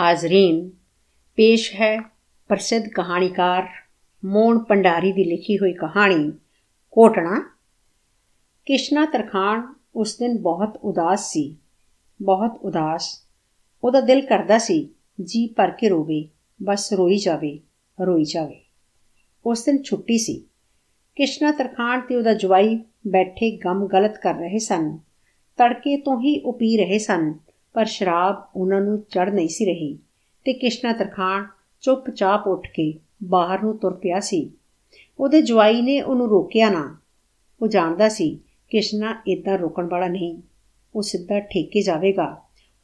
ਹਾਜ਼ਰੀਨ ਪੇਸ਼ ਹੈ ਪ੍ਰਸਿੱਧ ਕਹਾਣੀਕਾਰ ਮੋਹਨ ਪੰਡਾਰੀ ਦੀ ਲਿਖੀ ਹੋਈ ਕਹਾਣੀ ਕੋਟਣਾ ਕਿਸ਼ਨਾ ਤਰਖਾਨ ਉਸ ਦਿਨ ਬਹੁਤ ਉਦਾਸ ਸੀ, ਬਹੁਤ ਉਦਾਸ। ਉਹਦਾ ਦਿਲ ਕਰਦਾ ਸੀ, ਜੀ ਭਰ ਕੇ ਰੋਵੇ, ਬਸ ਰੋਈ ਜਾਵੇ ਰੋਈ ਜਾਵੇ। ਉਸ ਦਿਨ ਛੁੱਟੀ ਸੀ। ਕਿਸ਼ਨਾ ਤਰਖਾਨ ਤੇ ਉਹਦਾ ਜਵਾਈ ਬੈਠੇ ਗਮ ਗਲਤ ਕਰ ਰਹੇ ਸਨ। ਤੜਕੇ ਤੋਂ ਹੀ ਉਹ ਪੀ ਰਹੇ ਸਨ। ਪਰ ਸ਼ਰਾਬ ਉਹਨਾਂ ਨੂੰ ਚੜ ਨਹੀਂ ਸੀ ਰਹੀ ਤੇ ਕਿਸ਼ਨਾ ਤਰਖਾਨ ਚੁੱਪਚਾਪ ਉੱਠ ਕੇ ਬਾਹਰ ਨੂੰ ਤੁਰ ਪਿਆ ਸੀ। ਉਹਦੇ ਜਵਾਈ ਨੇ ਉਹਨੂੰ ਰੋਕਿਆ ਨਾ। ਉਹ ਜਾਣਦਾ ਸੀ ਕਿਸ਼ਨਾ ਇਦਾਂ ਰੋਕਣ ਵਾਲਾ ਨਹੀਂ। ਉਹ ਸਿੱਧਾ ਠੇਕੇ ਜਾਵੇਗਾ,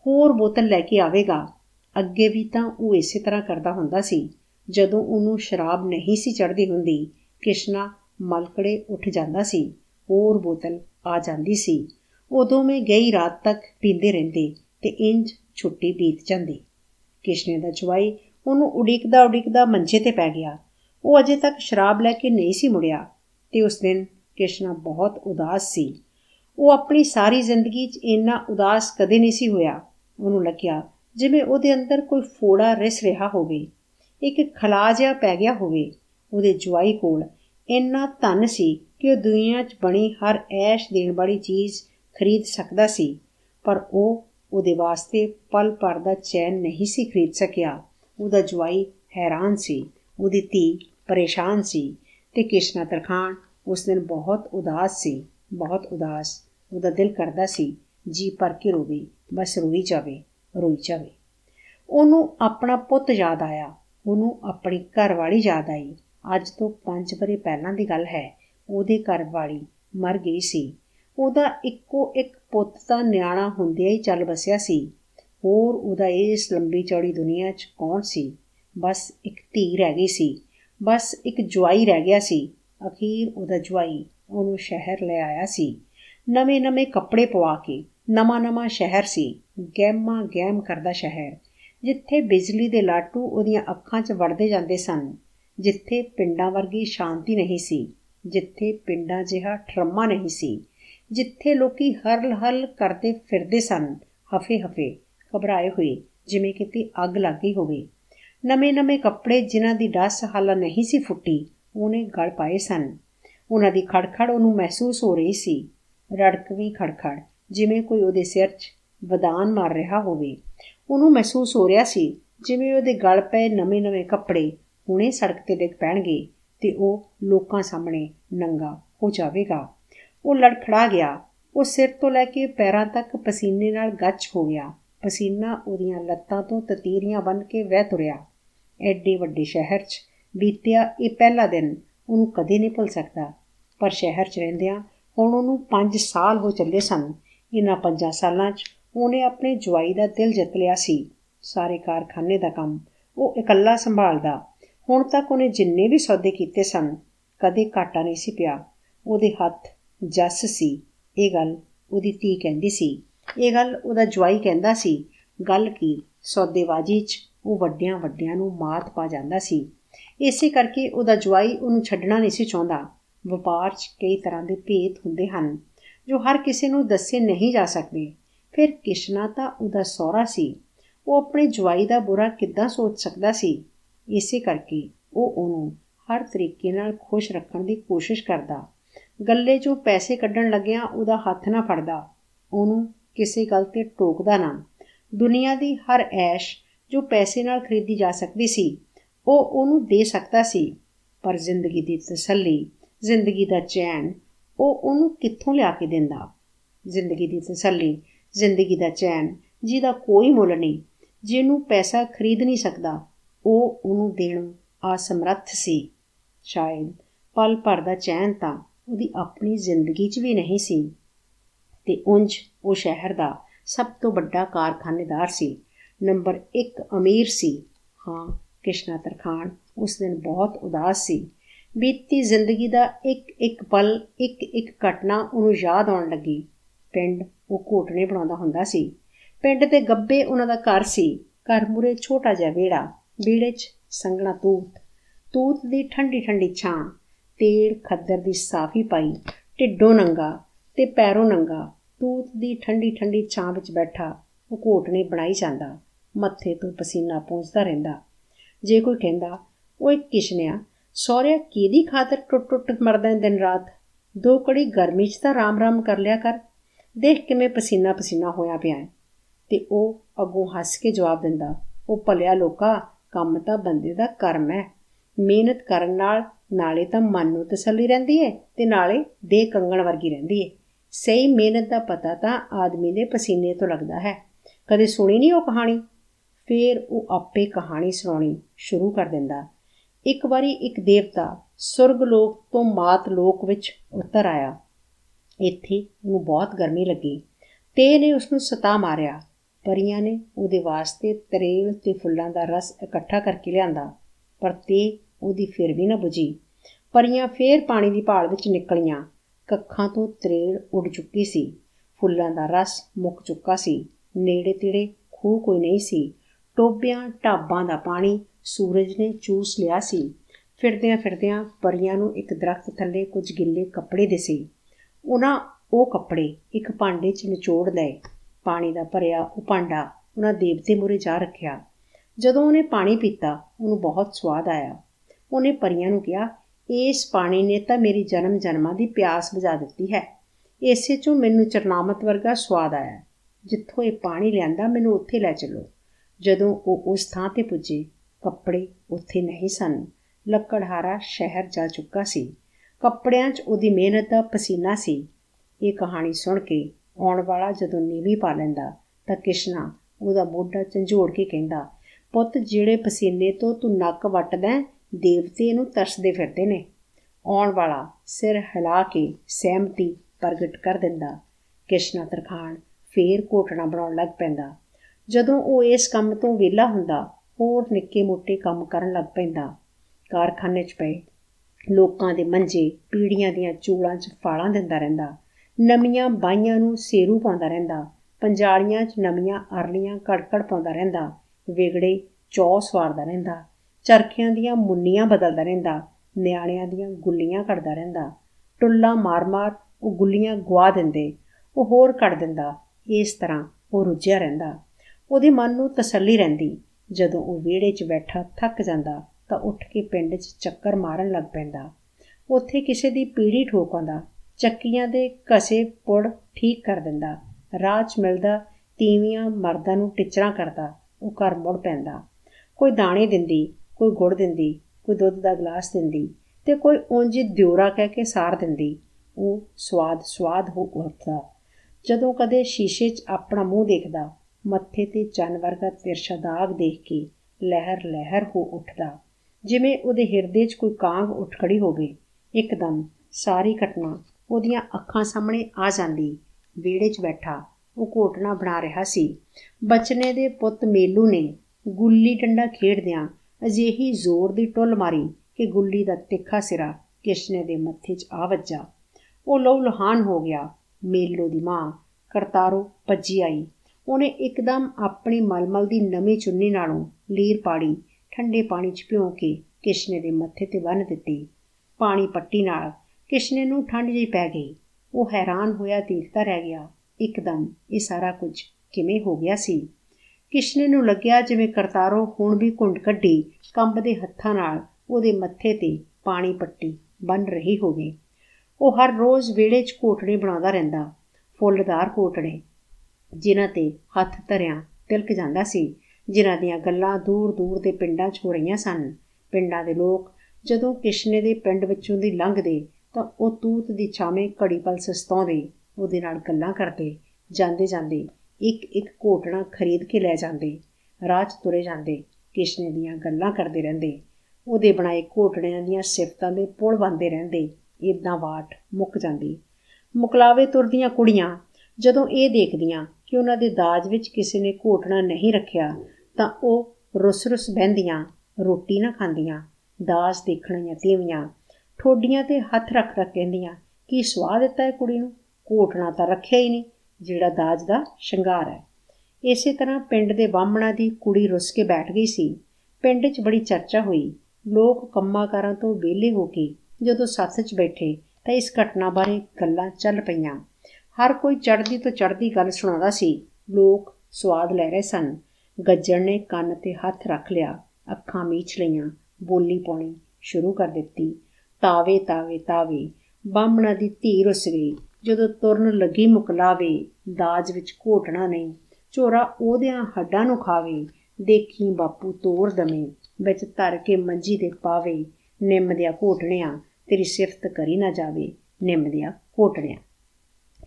ਹੋਰ ਬੋਤਲ ਲੈ ਕੇ ਆਵੇਗਾ। ਅੱਗੇ ਵੀ ਤਾਂ ਉਹ ਇਸੇ ਤਰ੍ਹਾਂ ਕਰਦਾ ਹੁੰਦਾ ਸੀ। ਜਦੋਂ ਉਹਨੂੰ ਸ਼ਰਾਬ ਨਹੀਂ ਸੀ ਚੜਦੀ ਹੁੰਦੀ, ਕਿਸ਼ਨਾ ਮਲਕੜੇ ਉੱਠ ਜਾਂਦਾ ਸੀ, ਹੋਰ ਬੋਤਲ ਆ ਜਾਂਦੀ ਸੀ। ਉਦੋਂ ਮੈਂ ਗਈ ਰਾਤ ਤੱਕ ਪੀਂਦੇ ਰਹਿੰਦੇ। ਤੇ ਇੰਜ ਛੁੱਟੀ ਬੀਤ ਜਾਂਦੀ। ਕਿਸ਼ਨੇ ਦਾ ਜਵਾਈ ਉਹਨੂੰ ਉਡੀਕਦਾ ਉਡੀਕਦਾ ਮੰਜੇ ਤੇ ਪੈ ਗਿਆ। ਉਹ ਅਜੇ ਤੱਕ ਸ਼ਰਾਬ ਲੈ ਕੇ ਨਹੀਂ ਸੀ ਮੁੜਿਆ ਤੇ ਉਸ ਦਿਨ ਕਿਸ਼ਨਾ ਬਹੁਤ ਉਦਾਸ ਸੀ। ਉਹ ਆਪਣੀ ਸਾਰੀ ਜ਼ਿੰਦਗੀ 'ਚ ਇੰਨਾ ਉਦਾਸ ਕਦੇ ਨਹੀਂ ਸੀ ਹੋਇਆ। ਉਹਨੂੰ ਲੱਗਿਆ ਜਿਵੇਂ ਉਹਦੇ ਅੰਦਰ ਕੋਈ ਫੋੜਾ ਰਿਸ ਰਿਹਾ ਹੋਵੇ। ਇੱਕ ਖਲਾ ਜਿਹਾ ਪੈ ਗਿਆ ਹੋਵੇ। ਉਹਦੇ ਜਵਾਈ ਕੋਲ ਇੰਨਾ ਧਨ ਸੀ ਕਿ ਉਹ ਦੁਨੀਆ 'ਚ ਬਣੀ ਹਰ ਐਸ਼ ਦੇਣ ਵਾਲੀ ਚੀਜ਼ ਖਰੀਦ ਸਕਦਾ ਸੀ। ਪਰ ਉਹ ਉਹਦੇ ਵਾਸਤੇ ਪਲ ਭਰ ਦਾ ਚੈਨ ਨਹੀਂ ਸੀ ਖਰੀਦ ਸਕਿਆ। ਉਹਦਾ ਜਵਾਈ ਹੈਰਾਨ ਸੀ, ਉਹਦੀ ਧੀ ਪਰੇਸ਼ਾਨ ਸੀ ਤੇ ਕਿਸ਼ਨਾ ਤਰਖਾਨ ਉਸ ਦਿਨ ਬਹੁਤ ਉਦਾਸ ਸੀ, ਬਹੁਤ ਉਦਾਸ। ਉਹਦਾ ਦਿਲ ਕਰਦਾ ਸੀ, ਜੀ ਭਰ ਕੇ ਰੋਵੇ, ਬਸ ਰੋਈ ਜਾਵੇ ਰੋਈ ਜਾਵੇ। ਉਹਨੂੰ ਆਪਣਾ ਪੁੱਤ ਯਾਦ ਆਇਆ, ਉਹਨੂੰ ਆਪਣੀ ਘਰਵਾਲੀ ਯਾਦ ਆਈ। ਅੱਜ ਤੋਂ 5 ਬਰੇ ਪਹਿਲਾਂ ਦੀ ਗੱਲ ਹੈ, ਉਹਦੇ ਘਰਵਾਲੀ ਮਰ ਗਈ ਸੀ। ਉਹਦਾ ਇੱਕੋ ਇੱਕ ਪੁੱਤ ਤਾਂ ਨਿਆਣਾ ਹੁੰਦਿਆਂ ਹੀ ਚੱਲ ਬਸਿਆ ਸੀ। ਹੋਰ ਉਹਦਾ ਇਸ ਲੰਬੀ ਚੌੜੀ ਦੁਨੀਆ 'ਚ ਕੌਣ ਸੀ? ਬਸ ਇੱਕ ਧੀ ਰਹਿ ਗਈ ਸੀ। ਬਸ ਇੱਕ ਜਵਾਈ ਰਹਿ ਗਿਆ ਸੀ। ਅਖੀਰ ਉਹਦਾ ਜਵਾਈ ਉਹਨੂੰ ਸ਼ਹਿਰ ਲੈ ਆਇਆ ਸੀ। ਨਵੇਂ-ਨਵੇਂ ਕੱਪੜੇ ਪਵਾ ਕੇ ਨਵਾਂ-ਨਵਾਂ ਸ਼ਹਿਰ ਸੀ। ਗੈਮਾ ਗੈਮ ਕਰਦਾ ਸ਼ਹਿਰ। ਜਿੱਥੇ ਬਿਜਲੀ ਦੇ ਲਾਟੂ ਉਹਦੀਆਂ ਅੱਖਾਂ 'ਚ ਵੜਦੇ ਜਾਂਦੇ ਸਨ। ਜਿੱਥੇ ਪਿੰਡਾਂ ਵਰਗੀ ਸ਼ਾਂਤੀ ਨਹੀਂ ਸੀ। ਜਿੱਥੇ ਪਿੰਡਾਂ ਜਿਹਾ ਠਰਮਾ ਨਹੀਂ ਸੀ। ਜਿੱਥੇ ਲੋਕੀ ਹਰਲ ਹਲ ਕਰਦੇ ਫਿਰਦੇ ਸਨ ਹਫੇ ਹਫੇ ਘਬਰਾਏ ਹੋਏ, ਜਿਵੇਂ ਕਿਤੇ ਅੱਗ ਲੱਗੀ ਹੋਵੇ। ਨਵੇਂ-ਨਵੇਂ ਕੱਪੜੇ ਜਿਨ੍ਹਾਂ ਦੀ ਡਸ ਹਾਲਾ ਨਹੀਂ ਸੀ ਫੁੱਟੀ, ਉਹਨੇ ਗਲ ਪਾਏ ਸਨ। ਉਹਨਾਂ ਦੀ ਖੜਖੜ ਉਹਨੂੰ ਮਹਿਸੂਸ ਹੋ ਰਹੀ ਸੀ। ਰੜਕ ਵੀ ਖੜਖੜ, ਜਿਵੇਂ ਕੋਈ ਉਹਦੇ ਸਿਰ 'ਚ ਵਦਾਨ ਮਾਰ ਰਿਹਾ ਹੋਵੇ। ਉਹਨੂੰ ਮਹਿਸੂਸ ਹੋ ਰਿਹਾ ਸੀ, ਜਿਵੇਂ ਉਹਦੇ ਗਲ ਪਏ ਨਵੇਂ-ਨਵੇਂ ਕੱਪੜੇ ਹੁਣੇ ਸੜਕ ਤੇ ਡਿੱਗ ਪੈਣਗੇ ਤੇ ਉਹ ਲੋਕਾਂ ਸਾਹਮਣੇ ਨੰਗਾ ਹੋ ਜਾਵੇਗਾ। ਉਹ ਲੜਖੜਾ ਗਿਆ। ਉਹ ਸਿਰ ਤੋਂ ਲੈ ਕੇ ਪੈਰਾਂ ਤੱਕ ਪਸੀਨੇ ਨਾਲ ਗੱਚ ਹੋ ਗਿਆ। ਪਸੀਨਾ ਉਹਦੀਆਂ ਲੱਤਾਂ ਤੋਂ ਤਤੀਰੀਆਂ ਬਨ ਕੇ ਵਹਿ ਤੁਰਿਆ। ਐਡੇ ਵੱਡੇ ਸ਼ਹਿਰ 'ਚ ਬੀਤਿਆ ਇਹ ਪਹਿਲਾ ਦਿਨ, ਉਹਨੂੰ ਕਦੇ ਨਹੀਂ ਭੁੱਲ ਸਕਦਾ। ਪਰ ਸ਼ਹਿਰ 'ਚ ਰਹਿੰਦਿਆਂ ਹੁਣ ਉਹਨੂੰ 5 ਸਾਲ ਹੋ ਚੱਲੇ ਸਨ। ਇਹਨਾਂ 5 ਸਾਲਾਂ 'ਚ ਉਹਨੇ ਆਪਣੇ ਜਵਾਈ ਦਾ ਦਿਲ ਜਿੱਤ ਲਿਆ ਸੀ। ਸਾਰੇ ਕਾਰਖਾਨੇ ਦਾ ਕੰਮ, ਉਹ ਇਕੱਲਾ ਸੰਭਾਲਦਾ। ਹੁਣ ਤੱਕ ਉਹਨੇ ਜਿੰਨੇ ਵੀ ਸੌਦੇ ਕੀਤੇ ਸਨ, ਕਦੇ ਘਾਟਾ ਨਹੀਂ ਸੀ ਪਿਆ। ਉਹਦੇ ਹੱਥ ਜੱਸ ਸੀ। ਇਹ ਗੱਲ ਉਹਦੀ ਧੀ ਕਹਿੰਦੀ ਸੀ। ਇਹ ਗੱਲ ਉਹਦਾ ਜਵਾਈ ਕਹਿੰਦਾ ਸੀ। ਗੱਲ ਕੀ? ਸੌਦੇਬਾਜ਼ੀ 'ਚ ਉਹ ਵੱਡਿਆਂ ਵੱਡਿਆਂ ਨੂੰ ਮਾਤ ਪਾ ਜਾਂਦਾ ਸੀ। ਇਸੇ ਕਰਕੇ ਉਹਦਾ ਜਵਾਈ ਉਹਨੂੰ ਛੱਡਣਾ ਨਹੀਂ ਸੀ ਚਾਹੁੰਦਾ। ਵਪਾਰ 'ਚ ਕਈ ਤਰ੍ਹਾਂ ਦੇ ਭੇਤ ਹੁੰਦੇ ਹਨ, ਜੋ ਹਰ ਕਿਸੇ ਨੂੰ ਦੱਸੇ ਨਹੀਂ ਜਾ ਸਕਦੇ। ਫਿਰ ਕਿਸ਼ਨਾ ਤਾਂ ਉਹਦਾ ਸਹੁਰਾ ਸੀ। ਉਹ ਆਪਣੇ ਜਵਾਈ ਦਾ ਬੁਰਾ ਕਿੱਦਾਂ ਸੋਚ ਸਕਦਾ ਸੀ? ਇਸੇ ਕਰਕੇ ਉਹ ਉਹਨੂੰ ਹਰ ਤਰੀਕੇ ਨਾਲ ਖੁਸ਼ ਰੱਖਣ ਦੀ ਕੋਸ਼ਿਸ਼ ਕਰਦਾ। ਗੱਲੇ 'ਚੋਂ ਪੈਸੇ ਕੱਢਣ ਲੱਗਿਆਂ ਉਹਦਾ ਹੱਥ ਨਾ ਫੜਦਾ। ਉਹਨੂੰ ਕਿਸੇ ਗੱਲ ਤੇ ਟੋਕਦਾ ਨਾ। ਦੁਨੀਆ ਦੀ ਹਰ ਐਸ਼ ਜੋ ਪੈਸੇ ਨਾਲ ਖਰੀਦੀ ਜਾ ਸਕਦੀ ਸੀ, ਉਹ ਉਹਨੂੰ ਦੇ ਸਕਦਾ ਸੀ। ਪਰ ਜ਼ਿੰਦਗੀ ਦੀ ਤਸੱਲੀ, ਜ਼ਿੰਦਗੀ ਦਾ ਚੈਨ, ਉਹ ਉਹਨੂੰ ਕਿੱਥੋਂ ਲਿਆ ਕੇ ਦਿੰਦਾ? ਜ਼ਿੰਦਗੀ ਦੀ ਤਸੱਲੀ, ਜ਼ਿੰਦਗੀ ਦਾ ਚੈਨ, ਜਿਹਦਾ ਕੋਈ ਮੁੱਲ ਨਹੀਂ, ਜਿਹਨੂੰ ਪੈਸਾ ਖਰੀਦ ਨਹੀਂ ਸਕਦਾ, ਉਹ ਉਹਨੂੰ ਦੇਣ ਅਸਮਰੱਥ ਸੀ। ਸ਼ਾਇਦ ਪਲ ਭਰ ਦਾ ਚੈਨ ਤਾਂ ਉਹਦੀ ਆਪਣੀ ਜ਼ਿੰਦਗੀ 'ਚ ਵੀ ਨਹੀਂ ਸੀ। ਤੇ ਉੰਜ ਉਹ ਸ਼ਹਿਰ ਦਾ ਸਭ ਤੋਂ ਵੱਡਾ ਕਾਰਖਾਨੇਦਾਰ ਸੀ। ਨੰਬਰ 1 ਅਮੀਰ ਸੀ। ਹਾਂ ਕਿਸ਼ਨਾ ਤਰਖਾਨ ਉਸ ਦਿਨ ਬਹੁਤ ਉਦਾਸ ਸੀ। ਬੀਤੀ ਜ਼ਿੰਦਗੀ ਦਾ ਇੱਕ ਇੱਕ ਪਲ, ਇੱਕ ਇੱਕ ਘਟਨਾ ਉਹਨੂੰ ਯਾਦ ਆਉਣ ਲੱਗੀ। ਪਿੰਡ ਉਹ ਘੋਟਣੇ ਬਣਾਉਂਦਾ ਹੁੰਦਾ ਸੀ। ਪਿੰਡ ਦੇ ਗੱਬੇ ਉਹਨਾਂ ਦਾ ਘਰ ਸੀ। ਘਰ ਮੂਰੇ ਛੋਟਾ ਜਿਹਾ ਵਿਹੜਾ। ਵਿਹੜੇ 'ਚ ਸੰਗਣਾ ਤੂਤ। ਤੂਤ ਦੀ ਠੰਡੀ ਠੰਡੀ ਛਾਂ। ਤੇਲ ਖੱਦਰ ਦੀ ਸਾਫੀ ਪਾਈ, ਢਿੱਡੋਂ ਨੰਗਾ ਤੇ ਪੈਰੋਂ ਨੰਗਾ, ਤੂਤ ਦੀ ਠੰਡੀ ਠੰਡੀ ਛਾਂ ਵਿੱਚ ਬੈਠਾ ਉਹ ਘੋਟਣੇ ਬਣਾਈ ਜਾਂਦਾ, ਮੱਥੇ ਤੋਂ ਪਸੀਨਾ ਪੂੰਝਦਾ ਰਹਿੰਦਾ। ਜੇ ਕੋਈ ਕਹਿੰਦਾ, ਓਏ ਕਿਸ਼ਨਿਆ ਸੌਰਿਆ ਕਿਹਦੀ ਖਾਤਰ ਟੁੱਟ ਟੁੱਟ ਮਰਦਾ ਦਿਨ ਰਾਤ? ਦੋ ਕੜੀ ਗਰਮੀ 'ਚ ਤਾਂ ਰਾਮ-ਰਾਮ ਕਰ ਲਿਆ ਕਰ। ਦੇਖ ਕਿਵੇਂ ਪਸੀਨਾ ਪਸੀਨਾ ਹੋਇਆ ਪਿਆ ਹੈ। ਤੇ ਉਹ ਅੱਗੋਂ ਹੱਸ ਕੇ ਜਵਾਬ ਦਿੰਦਾ, ਉਹ ਭਲਿਆ ਲੋਕਾ, ਕੰਮ ਤਾਂ ਬੰਦੇ ਦਾ ਕਰਮ ਹੈ। ਮਿਹਨਤ ਕਰਨ ਨਾਲ, ਨਾਲੇ ਤਾਂ ਮਨ ਨੂੰ ਤਸੱਲੀ ਰਹਿੰਦੀ ਹੈ ਤੇ ਨਾਲੇ ਦੇ ਕੰਗਣ ਵਰਗੀ ਰਹਿੰਦੀ ਹੈ ਸਹੀ ਮਿਹਨਤ ਦਾ ਪਤਾ ਤਾਂ ਆਦਮੀ ਦੇ ਪਸੀਨੇ ਤੋਂ ਲੱਗਦਾ ਹੈ। ਕਦੇ ਸੁਣੀ ਨਹੀਂ ਉਹ ਕਹਾਣੀ? ਫੇਰ ਉਹ ਆਪੇ ਕਹਾਣੀ ਸੁਣਾਉਣੀ ਸ਼ੁਰੂ ਕਰ ਦਿੰਦਾ। ਇੱਕ ਵਾਰੀ ਇੱਕ ਦੇਵਤਾ ਸੁਰਗ ਲੋਕ ਤੋਂ ਮਾਤ ਲੋਕ ਵਿੱਚ ਉਤਰ ਆਇਆ। ਇੱਥੇ ਉਹਨੂੰ ਬਹੁਤ ਗਰਮੀ ਲੱਗੀ ਤੇ ਨੇ ਉਸ ਨੂੰ ਸਤਾ ਮਾਰਿਆ। ਪਰੀਆਂ ਨੇ ਉਹਦੇ ਵਾਸਤੇ ਤਰੇਲ ਤੇ ਫੁੱਲਾਂ ਦਾ ਰਸ ਇਕੱਠਾ ਕਰਕੇ ਲਿਆਂਦਾ। ਪਰ ਤੇ ਉਹਦੀ ਫਿਰ ਵੀ ਨਾ ਬੁਝੀ। ਪਰੀਆਂ ਫੇਰ ਪਾਣੀ ਦੀ ਭਾਲ ਵਿੱਚ ਨਿਕਲੀਆਂ। ਕੱਖਾਂ ਤੋਂ ਤਰੇਲ ਉੱਡ ਚੁੱਕੀ ਸੀ। ਫੁੱਲਾਂ ਦਾ ਰਸ ਮੁੱਕ ਚੁੱਕਾ ਸੀ। ਨੇੜੇ ਤੇੜੇ ਖੂਹ ਕੋਈ ਨਹੀਂ ਸੀ। ਟੋਬਿਆਂ ਢਾਬਾਂ ਦਾ ਪਾਣੀ ਸੂਰਜ ਨੇ ਚੂਸ ਲਿਆ ਸੀ। ਫਿਰਦਿਆਂ ਫਿਰਦਿਆਂ ਪਰੀਆਂ ਨੂੰ ਇੱਕ ਦਰਖਤ ਥੱਲੇ ਕੁਝ ਗਿੱਲੇ ਕੱਪੜੇ ਦਿਸੇ। ਉਹਨਾਂ ਉਹ ਕੱਪੜੇ ਇੱਕ ਭਾਂਡੇ 'ਚ ਨਿਚੋੜ ਲਏ। ਪਾਣੀ ਦਾ ਭਰਿਆ ਉਹ ਭਾਂਡਾ ਉਹਨਾਂ ਦੇਵਤੇ ਮੂਰੇ ਜਾ ਰੱਖਿਆ। ਜਦੋਂ ਉਹਨੇ ਪਾਣੀ ਪੀਤਾ, ਉਹਨੂੰ ਬਹੁਤ ਸਵਾਦ ਆਇਆ। ਉਹਨੇ ਪਰੀਆਂ ਨੂੰ ਕਿਹਾ, ਇਸ ਪਾਣੀ ਨੇ ਤਾਂ ਮੇਰੀ ਜਨਮ ਜਨਮਾਂ ਦੀ ਪਿਆਸ ਬੁਝਾ ਦਿੱਤੀ ਹੈ। ਇਸੇ ਚੋਂ ਮੈਨੂੰ ਚਰਨਾਮਤ ਵਰਗਾ ਸਵਾਦ ਆਇਆ। ਜਿੱਥੋਂ ਇਹ ਪਾਣੀ ਲਿਆਂਦਾ, ਮੈਨੂੰ ਉੱਥੇ ਲੈ ਚੱਲੋ। ਜਦੋਂ ਉਹ ਉਸ ਥਾਂ ਤੇ ਪੁੱਜੇ, ਕੱਪੜੇ ਉੱਥੇ ਨਹੀਂ ਸਨ। ਲੱਕੜਹਾਰਾ ਸ਼ਹਿਰ ਜਾ ਚੁੱਕਾ ਸੀ। ਕੱਪੜਿਆਂ 'ਚ ਉਹਦੀ ਮਿਹਨਤ ਦਾ ਪਸੀਨਾ ਸੀ। ਇਹ ਕਹਾਣੀ ਸੁਣ ਕੇ ਆਉਣ ਵਾਲਾ ਜਦੋਂ ਨੀਵੀਂ ਪਾ ਲੈਂਦਾ, ਤਾਂ ਕਿਸ਼ਨਾ ਉਹਦਾ ਮੋਢਾ ਝੰਜੋੜ ਕੇ ਕਹਿੰਦਾ, ਪੁੱਤ, ਜਿਹੜੇ ਪਸੀਨੇ ਤੋਂ ਤੂੰ ਨੱਕ ਵੱਟਦਾ ਦੇਵਤੇ ਨੂੰ ਤਰਸਦੇ ਫਿਰਦੇ ਨੇ। ਆਉਣ ਵਾਲਾ ਸਿਰ ਹਿਲਾ ਕੇ ਸਹਿਮਤੀ ਪ੍ਰਗਟ ਕਰ ਦਿੰਦਾ। ਕਿਸ਼ਨਾ ਤਰਖਾਨ ਫੇਰ ਕੋਟਣਾ ਬਣਾਉਣ ਲੱਗ ਪੈਂਦਾ। ਜਦੋਂ ਉਹ ਇਸ ਕੰਮ ਤੋਂ ਵਿਹਲਾ ਹੁੰਦਾ, ਹੋਰ ਨਿੱਕੇ ਮੋਟੇ ਕੰਮ ਕਰਨ ਲੱਗ ਪੈਂਦਾ। ਕਾਰਖਾਨੇ 'ਚ ਪਏ, ਲੋਕਾਂ ਦੇ ਮੰਜੇ ਪੀੜੀਆਂ ਦੀਆਂ ਚੂੜਾਂ 'ਚ ਫਾਲਾਂ ਦਿੰਦਾ ਰਹਿੰਦਾ। ਨਵੀਆਂ ਬਾਈਆਂ ਨੂੰ ਸੇਰੂ ਪਾਉਂਦਾ ਰਹਿੰਦਾ। ਪੰਜਾਲੀਆਂ 'ਚ ਨਵੀਆਂ ਅਰਲੀਆਂ ਕੜਕੜ ਪਾਉਂਦਾ ਰਹਿੰਦਾ। ਵਿਗੜੇ ਚੌ ਸਵਾਰਦਾ ਰਹਿੰਦਾ। ਚਰਖਿਆਂ ਦੀਆਂ ਮੁੰਨੀਆਂ ਬਦਲਦਾ ਰਹਿੰਦਾ, ਨਿਆਣਿਆਂ ਦੀਆਂ ਗੁੱਲੀਆਂ ਕੱਢਦਾ ਰਹਿੰਦਾ, ਟੁੱਲਾ ਮਾਰ-ਮਾਰ ਉਹ ਗੁੱਲੀਆਂ ਗਵਾ ਦਿੰਦੇ, ਉਹ ਹੋਰ ਕੱਢ ਦਿੰਦਾ, ਇਸ ਤਰ੍ਹਾਂ ਉਹ ਰੁੱਝਿਆ ਰਹਿੰਦਾ। ਉਹਦੇ ਮਨ ਨੂੰ ਤਸੱਲੀ ਰਹਿੰਦੀ, ਜਦੋਂ ਉਹ ਵਿਹੜੇ 'ਚ ਬੈਠਾ ਥੱਕ ਜਾਂਦਾ, ਤਾਂ ਉੱਠ ਕੇ ਪਿੰਡ 'ਚ ਚੱਕਰ ਮਾਰਨ ਲੱਗ ਪੈਂਦਾ। ਉੱਥੇ ਕਿਸੇ ਦੀ ਪੀੜੀ ਠੋਕਾਂਦਾ ਚੱਕੀਆਂ ਦੇ ਕਸੇ ਪੁੜ ਠੀਕ ਕਰ ਦਿੰਦਾ, ਰਾਹ 'ਚ ਮਿਲਦਾ, ਤੀਵੀਆਂ ਮਰਦਾਂ ਨੂੰ ਟਿਚਰਾਂ ਕਰਦਾ, ਉਹ ਘਰ ਮੁੜ ਪੈਂਦਾ। ਕੋਈ ਦਾਣੇ ਦਿੰਦੀ ਕੋਈ ਗੁੜ ਦਿੰਦੀ, ਕੋਈ ਦੁੱਧ ਦਾ ਗਲਾਸ ਦਿੰਦੀ ਤੇ ਕੋਈ ਉਂਝ ਦਿਉਰਾ ਕਹਿ ਕੇ ਸਾਰ ਦਿੰਦੀ, ਉਹ ਸਵਾਦ ਸਵਾਦ ਹੋ ਉੱਠਦਾ। ਜਦੋਂ ਕਦੇ ਸ਼ੀਸ਼ੇ 'ਚ ਆਪਣਾ ਮੂੰਹ ਦੇਖਦਾ, ਮੱਥੇ ਤੇ ਚੰਨ ਵਰਗਾ ਤਿਰਛਾ ਦਾਗ ਦੇਖ ਕੇ ਲਹਿਰ ਲਹਿਰ ਹੋ ਉੱਠਦਾ। ਜਿਵੇਂ ਉਹਦੇ ਹਿਰਦੇ 'ਚ ਕੋਈ ਕਾਂਗ ਉੱਠ ਖੜੀ ਹੋਵੇ, ਇੱਕਦਮ ਸਾਰੀ ਘਟਨਾ ਉਹਦੀਆਂ ਅੱਖਾਂ ਸਾਹਮਣੇ ਆ ਜਾਂਦੀ। ਵਿਹੜੇ 'ਚ ਬੈਠਾ, ਉਹ ਘੋਟਣਾ ਬਣਾ ਰਿਹਾ ਸੀ। ਬਚਨੇ ਦੇ ਪੁੱਤ ਮੇਲੂ ਨੇ ਗੁੱਲੀ ਡੰਡਾ ਖੇਡਦਿਆਂ ਅਜਿਹੀ ਜ਼ੋਰ ਦੀ ਟੁੱਲ ਮਾਰੀ ਕਿ ਗੁੱਲੀ ਦਾ ਤਿੱਖਾ ਸਿਰਾ ਕਿਸ਼ਨੇ ਦੇ ਮੱਥੇ 'ਚ ਆ ਵੱਜਾ। ਉਹ ਲਹੂ ਲਹਾਨ ਹੋ ਗਿਆ। ਮੇਲੋ ਦੀ ਮਾਂ ਕਰਤਾਰੋ ਭੱਜੀ ਆਈ। ਉਹਨੇ ਇੱਕਦਮ ਆਪਣੀ ਮਲਮਲ ਦੀ ਨਵੀਂ ਚੁੰਨੀ ਨਾਲੋਂ ਲੀਰ ਪਾੜੀ, ਠੰਡੇ ਪਾਣੀ 'ਚ ਭਿਓ ਕੇ ਕਿਸ਼ਨੇ ਦੇ ਮੱਥੇ ਤੇ ਬੰਨ ਦਿੱਤੀ। ਪਾਣੀ ਪੱਟੀ ਨਾਲ ਕਿਸ਼ਨੇ ਨੂੰ ਠੰਡ ਜਿਹੀ ਪੈ ਗਈ। ਉਹ ਹੈਰਾਨ ਹੋਇਆ, ਦੇਖਦਾ ਰਹਿ ਗਿਆ, ਇੱਕਦਮ ਇਹ ਸਾਰਾ ਕੁਝ ਕਿਵੇਂ ਹੋ ਗਿਆ ਸੀ? ਕਿਸ਼ਨੇ ਨੂੰ ਲੱਗਿਆ ਜਿਵੇਂ ਕਰਤਾਰੋ ਹੁਣ ਵੀ ਕੁੰਡ ਕੱਢੀ ਕੰਬਦੇ ਹੱਥਾਂ ਨਾਲ ਉਹਦੇ ਮੱਥੇ ਤੇ ਪਾਣੀ ਪੱਟੀ ਬਨ ਰਹੀ ਹੋਵੇ। ਉਹ ਹਰ ਰੋਜ਼ ਵਿਹੜੇ 'ਚ ਕੋਟੜੇ ਬਣਾਉਂਦਾ ਰਹਿੰਦਾ, ਫੁੱਲਦਾਰ ਕੋਟੜੇ ਜਿਨ੍ਹਾਂ ਤੇ ਹੱਥ ਧਰਿਆ ਤਿਲਕ ਜਾਂਦਾ ਸੀ, ਜਿਨ੍ਹਾਂ ਦੀਆਂ ਗੱਲਾਂ ਦੂਰ-ਦੂਰ ਦੇ ਪਿੰਡਾਂ 'ਚ ਹੋ ਰਹੀਆਂ ਸਨ। ਪਿੰਡਾਂ ਦੇ ਲੋਕ ਜਦੋਂ ਕਿਸ਼ਨੇ ਦੇ ਪਿੰਡ ਵਿੱਚੋਂ ਦੀ ਲੰਘਦੇ ਤਾਂ ਉਹ ਤੂਤ ਦੀ ਛਾਵੇਂ ਘੜੀ ਪਲ ਸਸਤਾਉਂਦੇ, ਉਹਦੇ ਨਾਲ ਗੱਲਾਂ ਕਰਦੇ ਜਾਂਦੇ ਜਾਂਦੇ ਇੱਕ ਇੱਕ ਕੋਟਣਾ ਖਰੀਦ ਕੇ ਲੈ ਜਾਂਦੇ, ਰਾਹ 'ਚ ਤੁਰੇ ਜਾਂਦੇ, ਕਿਸ਼ਨੇ ਦੀਆਂ ਗੱਲਾਂ ਕਰਦੇ ਰਹਿੰਦੇ, ਉਹਦੇ ਬਣਾਏ ਕੋਟੜਿਆਂ ਦੀਆਂ ਸਿਫਤਾਂ ਦੇ ਪੁਲ ਬੰਦੇ ਰਹਿੰਦੇ ਇਦਾਂ ਵਾਟ ਮੁੱਕ ਜਾਂਦੀ। ਮੁਕਲਾਵੇ ਤੁਰਦੀਆਂ ਕੁੜੀਆਂ ਜਦੋਂ ਇਹ ਦੇਖਦੀਆਂ ਕਿ ਉਹਨਾਂ ਦੇ ਦਾਜ ਵਿੱਚ ਕਿਸੇ ਨੇ ਘੋਟਣਾ ਨਹੀਂ ਰੱਖਿਆ, ਤਾਂ ਉਹ ਰੁੱਸ-ਰੁੱਸ ਬਹਿੰਦੀਆਂ, ਰੋਟੀ ਨਾ ਖਾਂਦੀਆਂ, ਦਾਜ ਦੇਖਣੀਆਂ ਤੀਵੀਆਂ, ਠੋਡੀਆਂ ਤੇ ਹੱਥ ਰੱਖ ਰੱਖ ਕਹਿੰਦੀਆਂ, ਕੀ ਸਵਾਦ ਦਿੱਤਾ ਹੈ ਕੁੜੀ ਨੂੰ? ਘੋਟਣਾ ਤਾਂ ਰੱਖਿਆ ਹੀ ਨਹੀਂ। ਜਿਹੜਾ ਦਾਜ ਦਾ ਸ਼ਿੰਗਾਰ ਹੈ। ਇਸੇ ਤਰ੍ਹਾਂ ਪਿੰਡ ਦੇ ਬਾਹਮਣਾ ਦੀ ਕੁੜੀ ਰੁੱਸ ਕੇ ਬੈਠ ਗਈ ਸੀ। ਪਿੰਡ 'ਚ ਬੜੀ ਚਰਚਾ ਹੋਈ। ਲੋਕ ਕੰਮਾਕਾਰਾਂ ਤੋਂ ਵਿਹਲੇ ਹੋ ਕੇ ਜਦੋਂ ਸੱਥ 'ਚ ਬੈਠੇ ਤਾਂ ਇਸ ਘਟਨਾ ਬਾਰੇ ਗੱਲਾਂ ਚੱਲ ਪਈਆਂ। ਹਰ ਕੋਈ ਚੜ੍ਹਦੀ ਤੋਂ ਚੜ੍ਹਦੀ ਗੱਲ ਸੁਣਾਉਂਦਾ ਸੀ। ਲੋਕ ਸਵਾਦ ਲੈ ਰਹੇ ਸਨ। ਗੱਜਣ ਨੇ ਕੰਨ ਤੇ ਹੱਥ ਰੱਖ ਲਿਆ। ਅੱਖਾਂ ਮੀਚ ਲਈਆਂ। ਬੋਲੀ ਪਾਉਣੀ ਸ਼ੁਰੂ ਕਰ ਦਿੱਤੀ। ਤਾਵੇ ਤਾਵੇ ਤਾਵੇ ਬਾਹਮਣਾ ਦੀ ਧੀ ਰੁੱਸ ਗਈ। ਜਦੋਂ ਤੁਰਨ ਲੱਗੀ ਮੁਕਲਾਵੇ, ਦਾਜ ਵਿੱਚ ਘੋਟਣਾ ਨਹੀਂ, ਝੋਰਾ ਉਹਦਿਆਂ ਹੱਡਾਂ ਨੂੰ ਖਾਵੇ, ਦੇਖੀ ਬਾਪੂ ਤੋੜ ਦਮੇ ਵਿੱਚ ਧਰ ਕੇ ਮੰਜੀ ਤੇ ਪਾਵੇ, ਨਿੰਮ ਦਿਆ ਘੋਟਣਿਆਂ, ਤੇਰੀ ਸਿਫਤ ਕਰੀ ਨਾ ਜਾਵੇ, ਨਿੰਮ ਦਿਆ ਘੋਟਣਿਆਂ।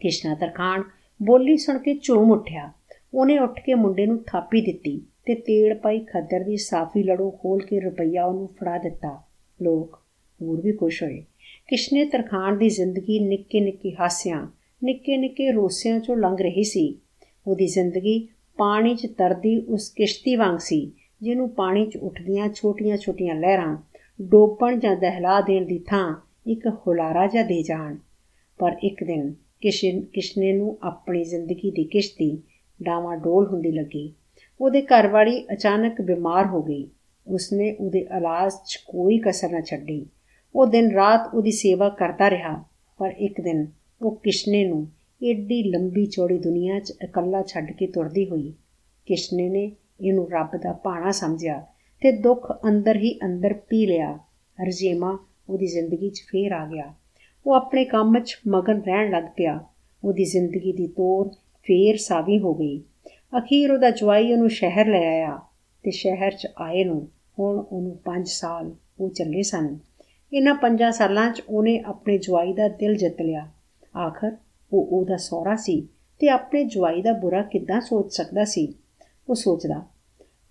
ਕਿਸ਼ਨਾ ਤਰਖਾਨ ਬੋਲੀ ਸੁਣ ਕੇ ਝੂਮ ਉੱਠਿਆ। ਉਹਨੇ ਉੱਠ ਕੇ ਮੁੰਡੇ ਨੂੰ ਥਾਪੀ ਦਿੱਤੀ ਤੇ ਤੇੜ ਪਾਈ ਖੱਦਰ ਦੀ ਸਾਫੀ ਲੜੋ ਖੋਲ ਕੇ ਰੁਪਈਆ ਉਹਨੂੰ ਫੜਾ ਦਿੱਤਾ। ਲੋਕ ਹੋਰ ਵੀ ਖੁਸ਼ ਹੋਏ। ਕਿਸ਼ਨੇ ਤਰਖਾਨ ਦੀ ਜ਼ਿੰਦਗੀ ਨਿੱਕੇ ਨਿੱਕੇ ਹਾਸਿਆਂ, ਨਿੱਕੇ ਨਿੱਕੇ ਰੋਸਿਆਂ ਚੋਂ ਲੰਘ ਰਹੀ ਸੀ। ਉਹਦੀ ਜ਼ਿੰਦਗੀ ਪਾਣੀ 'ਚ ਤਰਦੀ ਉਸ ਕਿਸ਼ਤੀ ਵਾਂਗ ਸੀ, ਜਿਹਨੂੰ ਪਾਣੀ 'ਚ ਉੱਠਦੀਆਂ ਛੋਟੀਆਂ-ਛੋਟੀਆਂ ਲਹਿਰਾਂ, ਡੋਬਣ ਜਾਂ ਦਹਿਲਾ ਦੇਣ ਦੀ ਥਾਂ ਇੱਕ ਹੁਲਾਰਾ ਜਾਂ ਦੇ ਜਾਣ। ਪਰ ਇੱਕ ਦਿਨ ਕਿਸ਼ਨੇ ਨੂੰ ਆਪਣੀ ਜ਼ਿੰਦਗੀ ਦੀ ਕਿਸ਼ਤੀ ਡਾਵਾਂ ਡੋਲ ਹੁੰਦੀ ਲੱਗੀ। ਉਹਦੇ ਘਰ ਵਾਲੀ ਅਚਾਨਕ ਬਿਮਾਰ ਹੋ ਗਈ। ਉਸਨੇ ਉਹਦੇ ਇਲਾਜ 'ਚ ਕੋਈ ਕਸਰ ਨਾ ਛੱਡੀ। ਉਹ ਦਿਨ ਰਾਤ ਉਹਦੀ ਸੇਵਾ ਕਰਦਾ ਰਿਹਾ, ਪਰ ਇੱਕ ਦਿਨ ਉਹ ਕਿਸ਼ਨੇ ਨੂੰ ਏਡੀ ਲੰਬੀ ਚੌੜੀ ਦੁਨੀਆ 'ਚ ਇਕੱਲਾ ਛੱਡ ਕੇ ਤੁਰਦੀ ਹੋਈ। ਕਿਸ਼ਨੇ ਨੇ ਇਹਨੂੰ ਰੱਬ ਦਾ ਭਾਣਾ ਸਮਝਿਆ ਤੇ ਦੁੱਖ ਅੰਦਰ ਹੀ ਅੰਦਰ ਪੀ ਲਿਆ। ਰਜੇਮਾ ਉਹਦੀ ਜ਼ਿੰਦਗੀ 'ਚ ਫੇਰ ਆ ਗਿਆ। ਉਹ ਆਪਣੇ ਕੰਮ 'ਚ ਮਗਨ ਰਹਿਣ ਲੱਗ ਪਿਆ। ਉਹਦੀ ਜ਼ਿੰਦਗੀ ਦੀ ਤੋਰ ਫੇਰ ਸਾਵੀ ਹੋ ਗਈ। ਅਖੀਰ ਉਹਦਾ ਜਵਾਈ ਉਹਨੂੰ ਸ਼ਹਿਰ ਲੈ ਆਇਆ ਤੇ ਸ਼ਹਿਰ 'ਚ ਆਏ ਨੂੰ ਹੁਣ ਉਹਨੂੰ 5 ਸਾਲ ਉਹ ਚੱਲੇ ਸਨ। ਇਹਨਾਂ 5 ਸਾਲਾਂ 'ਚ ਉਹਨੇ ਆਪਣੇ ਜਵਾਈ ਦਾ ਦਿਲ ਜਿੱਤ ਲਿਆ। ਆਖਰ ਉਹ ਉਹਦਾ ਸਹੁਰਾ ਸੀ ਤੇ ਆਪਣੇ ਜਵਾਈ ਦਾ ਬੁਰਾ ਕਿੱਦਾਂ ਸੋਚ ਸਕਦਾ ਸੀ? ਉਹ ਸੋਚਦਾ,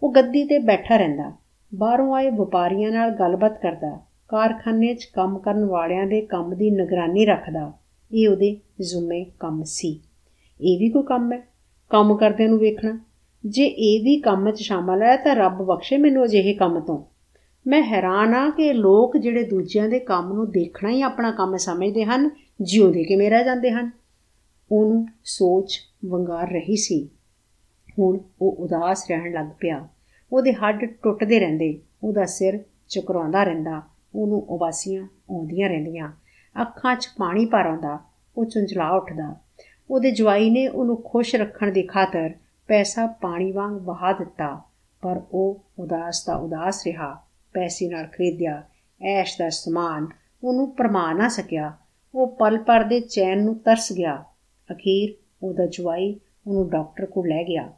ਉਹ ਗੱਦੀ ਤੇ ਬੈਠਾ ਰਹਿੰਦਾ, ਬਾਹਰੋਂ ਆਏ ਵਪਾਰੀਆਂ ਨਾਲ ਗੱਲਬਾਤ ਕਰਦਾ, ਕਾਰਖਾਨੇ 'ਚ ਕੰਮ ਕਰਨ ਵਾਲਿਆਂ ਦੇ ਕੰਮ ਦੀ ਨਿਗਰਾਨੀ ਰੱਖਦਾ। ਇਹ ਉਹਦੇ ਜ਼ਿੰਮੇ ਕੰਮ ਸੀ। ਇਹ ਵੀ ਕੋਈ ਕੰਮ ਹੈ? ਕੰਮ ਕਰਦਿਆਂ ਨੂੰ ਵੇਖਣਾ। ਜੇ ਇਹ ਵੀ ਕੰਮ 'ਚ ਸ਼ਾਮਲ ਹੈ ਤਾਂ ਰੱਬ ਬਖਸ਼ੇ ਮੈਨੂੰ ਅਜਿਹੇ ਕੰਮ ਤੋਂ। ਮੈਂ ਹੈਰਾਨ ਆ ਕਿ ਲੋਕ ਜਿਹੜੇ ਦੂਜਿਆਂ ਦੇ ਕੰਮ ਨੂੰ ਦੇਖਣਾ ਹੀ ਆਪਣਾ ਕੰਮ ਸਮਝਦੇ ਹਨ, ਜਿਉਂਦੇ ਕਿਵੇਂ ਰਹਿ ਜਾਂਦੇ ਹਨ? ਉਹਨੂੰ ਸੋਚ ਵੰਗਾਰ ਰਹੀ ਸੀ। ਹੁਣ ਉਹ ਉਦਾਸ ਰਹਿਣ ਲੱਗ ਪਿਆ। ਉਹਦੇ ਹੱਡ ਟੁੱਟਦੇ ਰਹਿੰਦੇ। ਉਹਦਾ ਸਿਰ ਚਕਰਾਉਂਦਾ ਰਹਿੰਦਾ। ਉਹਨੂੰ ਉਬਾਸੀਆਂ ਆਉਂਦੀਆਂ ਰਹਿੰਦੀਆਂ। ਅੱਖਾਂ 'ਚ ਪਾਣੀ ਭਰ ਆਉਂਦਾ। ਉਹ ਚੁੰਝਲਾ ਉੱਠਦਾ। ਉਹਦੇ ਜਵਾਈ ਨੇ ਉਹਨੂੰ ਖੁਸ਼ ਰੱਖਣ ਦੀ ਖਾਤਰ ਪੈਸਾ ਪਾਣੀ ਵਾਂਗ ਵਹਾ ਦਿੱਤਾ। ਪਰ ਉਹ ਉਦਾਸ ਦਾ ਉਦਾਸ ਰਿਹਾ। ਪੈਸੇ ਨਾਲ ਖਰੀਦਿਆ, ਐਸ਼ ਦਾ ਸਮਾਨ ਉਹਨੂੰ ਪਰਮਾ ਨਾ ਸਕਿਆ। ਉਹ ਪਲ ਪਰ ਦੇ ਚੈਨ ਨੂੰ ਤਰਸ ਗਿਆ। ਅਖੀਰ ਉਹਦਾ ਜਵਾਈ ਉਹਨੂੰ ਡਾਕਟਰ ਕੋਲ ਲੈ ਗਿਆ।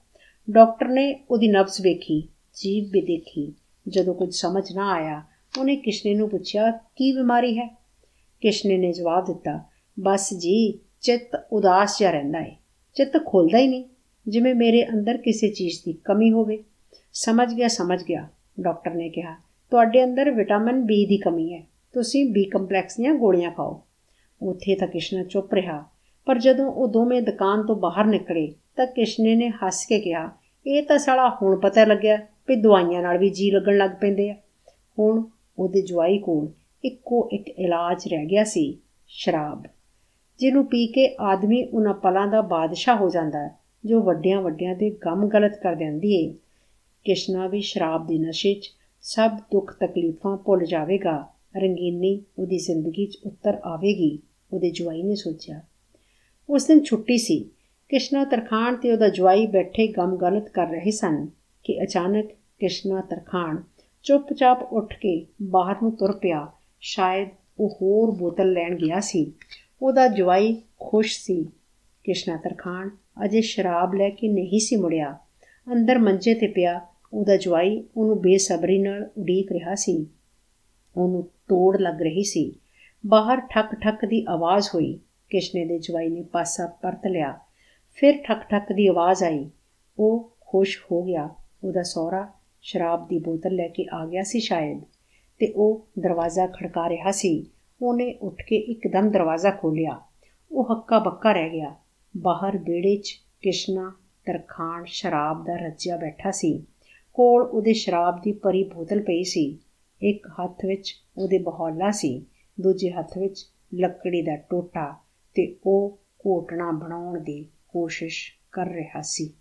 ਡਾਕਟਰ ਨੇ ਉਹਦੀ ਨਬਜ਼ ਵੇਖੀ, ਜੀਭ ਵੀ ਦੇਖੀ। ਜਦੋਂ ਕੁਝ ਸਮਝ ਨਾ ਆਇਆ, ਉਹਨੇ ਕਿਸ਼ਨੇ ਨੂੰ ਪੁੱਛਿਆ, ਕੀ ਬਿਮਾਰੀ ਹੈ? ਕਿਸ਼ਨੇ ਨੇ ਜਵਾਬ ਦਿੱਤਾ, ਬਸ ਜੀ, ਚਿੱਤ ਉਦਾਸ ਜਿਹਾ ਰਹਿੰਦਾ ਹੈ ਚਿੱਤ ਖੁੱਲਦਾ ਹੀ ਨਹੀਂ, ਜਿਵੇਂ ਮੇਰੇ ਅੰਦਰ ਕਿਸੇ ਚੀਜ਼ ਦੀ ਕਮੀ ਹੋਵੇ। ਸਮਝ ਗਿਆ ਸਮਝ ਗਿਆ, ਡਾਕਟਰ ਨੇ ਕਿਹਾ। ਤੁਹਾਡੇ ਅੰਦਰ ਵਿਟਾਮਿਨ ਬੀ ਦੀ ਕਮੀ ਹੈ। ਤੁਸੀਂ ਬੀ ਕੰਪਲੈਕਸ ਦੀਆਂ ਗੋਲੀਆਂ ਖਾਓ। ਉੱਥੇ ਤਾਂ ਕਿਸ਼ਨਾ ਚੁੱਪ ਰਿਹਾ। ਪਰ ਜਦੋਂ ਉਹ ਦੋਵੇਂ ਦੁਕਾਨ ਤੋਂ ਬਾਹਰ ਨਿਕਲੇ, ਤਾਂ ਕਿਸ਼ਨੇ ਨੇ ਹੱਸ ਕੇ ਕਿਹਾ, ਇਹ ਤਾਂ ਸਾਲਾ ਹੁਣ ਪਤਾ ਲੱਗਿਆ ਵੀ ਦਵਾਈਆਂ ਨਾਲ ਵੀ ਜੀ ਲੱਗਣ ਲੱਗ ਪੈਂਦੇ ਆ। ਹੁਣ ਉਹਦੇ ਜਵਾਈ ਕੋਲ ਇੱਕੋ ਇੱਕ ਇਲਾਜ ਰਹਿ ਗਿਆ ਸੀ, ਸ਼ਰਾਬ। ਜਿਹਨੂੰ ਪੀ ਕੇ ਆਦਮੀ ਉਹਨਾਂ ਪਲਾਂ ਦਾ ਬਾਦਸ਼ਾਹ ਹੋ ਜਾਂਦਾ ਜੋ ਵੱਡਿਆਂ ਵੱਡਿਆਂ ਦੇ ਗਮ ਗਲਤ ਕਰ ਦਿੰਦੀ ਏ। ਕਿਸ਼ਨਾ ਵੀ ਸ਼ਰਾਬ ਦੀ ਨਸ਼ੇ 'ਚ ਸਭ ਦੁੱਖ ਤਕਲੀਫਾਂ ਭੁੱਲ ਜਾਵੇਗਾ। ਰੰਗੀਨੀ ਉਹਦੀ ਜ਼ਿੰਦਗੀ 'ਚ ਉੱਤਰ ਆਵੇਗੀ, ਉਹਦੇ ਜਵਾਈ ਨੇ ਸੋਚਿਆ। ਉਸ ਦਿਨ ਛੁੱਟੀ ਸੀ। ਕਿਸ਼ਨਾ ਤਰਖਾਨ ਤੇ ਉਹਦਾ ਜਵਾਈ ਬੈਠੇ ਗਮ ਗਲਤ ਕਰ ਰਹੇ ਸਨ ਕਿ ਅਚਾਨਕ ਕਿਸ਼ਨਾ ਤਰਖਾਨ ਚੁੱਪਚਾਪ ਉੱਠ ਕੇ ਬਾਹਰ ਨੂੰ ਤੁਰ ਪਿਆ। ਸ਼ਾਇਦ ਉਹ ਹੋਰ ਬੋਤਲ ਲੈਣ ਗਿਆ ਸੀ। ਉਹਦਾ ਜਵਾਈ ਖੁਸ਼ ਸੀ। ਕਿਸ਼ਨਾ ਤਰਖਾਨ ਅਜੇ ਸ਼ਰਾਬ ਲੈ ਕੇ ਨਹੀਂ ਸੀ ਮੁੜਿਆ। ਅੰਦਰ ਮੰਜੇ ਤੇ ਪਿਆ। ਉਹਦਾ ਜਵਾਈ ਉਹਨੂੰ ਬੇਸਬਰੀ ਨਾਲ ਉਡੀਕ ਰਿਹਾ ਸੀ। ਉਹਨੂੰ ਤੋੜ ਲੱਗ ਰਹੀ ਸੀ। ਬਾਹਰ ਠੱਕ ਠੱਕ ਦੀ ਆਵਾਜ਼ ਹੋਈ। ਕਿਸ਼ਨੇ ਦੇ ਜਵਾਈ ਨੇ ਪਾਸਾ ਪਰਤ ਲਿਆ। ਫਿਰ ਠੱਕ ਠੱਕ ਦੀ ਆਵਾਜ਼ ਆਈ। ਉਹ ਖੁਸ਼ ਹੋ ਗਿਆ। ਉਹਦਾ ਸਹੁਰਾ ਸ਼ਰਾਬ ਦੀ ਬੋਤਲ ਲੈ ਕੇ ਆ ਗਿਆ ਸੀ ਸ਼ਾਇਦ। ਤੇ ਉਹ ਦਰਵਾਜ਼ਾ ਖੜਕਾ ਰਿਹਾ ਸੀ। ਉਹਨੇ ਉੱਠ ਕੇ ਇੱਕਦਮ ਦਰਵਾਜ਼ਾ ਖੋਲ੍ਹਿਆ। ਉਹ ਹੱਕਾ ਬੱਕਾ ਰਹਿ ਗਿਆ। ਬਾਹਰ ਵਿਹੜੇ 'ਚ ਕਿਸ਼ਨਾ ਤਰਖਾਨ ਸ਼ਰਾਬ ਦਾ ਰੱਜਿਆ ਬੈਠਾ ਸੀ। ਕੋਲ ਉਹਦੇ ਸ਼ਰਾਬ ਦੀ ਭਰੀ ਬੋਤਲ ਪਈ ਸੀ। ਇੱਕ ਹੱਥ ਵਿੱਚ ਉਹਦੇ ਬਹੌਲਾ ਸੀ, ਦੂਜੇ ਹੱਥ ਵਿੱਚ ਲੱਕੜੀ ਦਾ ਟੋਟਾ ਤੇ ਉਹ ਕੋਟਣਾ ਬਣਾਉਣ ਦੀ ਕੋਸ਼ਿਸ਼ ਕਰ ਰਿਹਾ ਸੀ।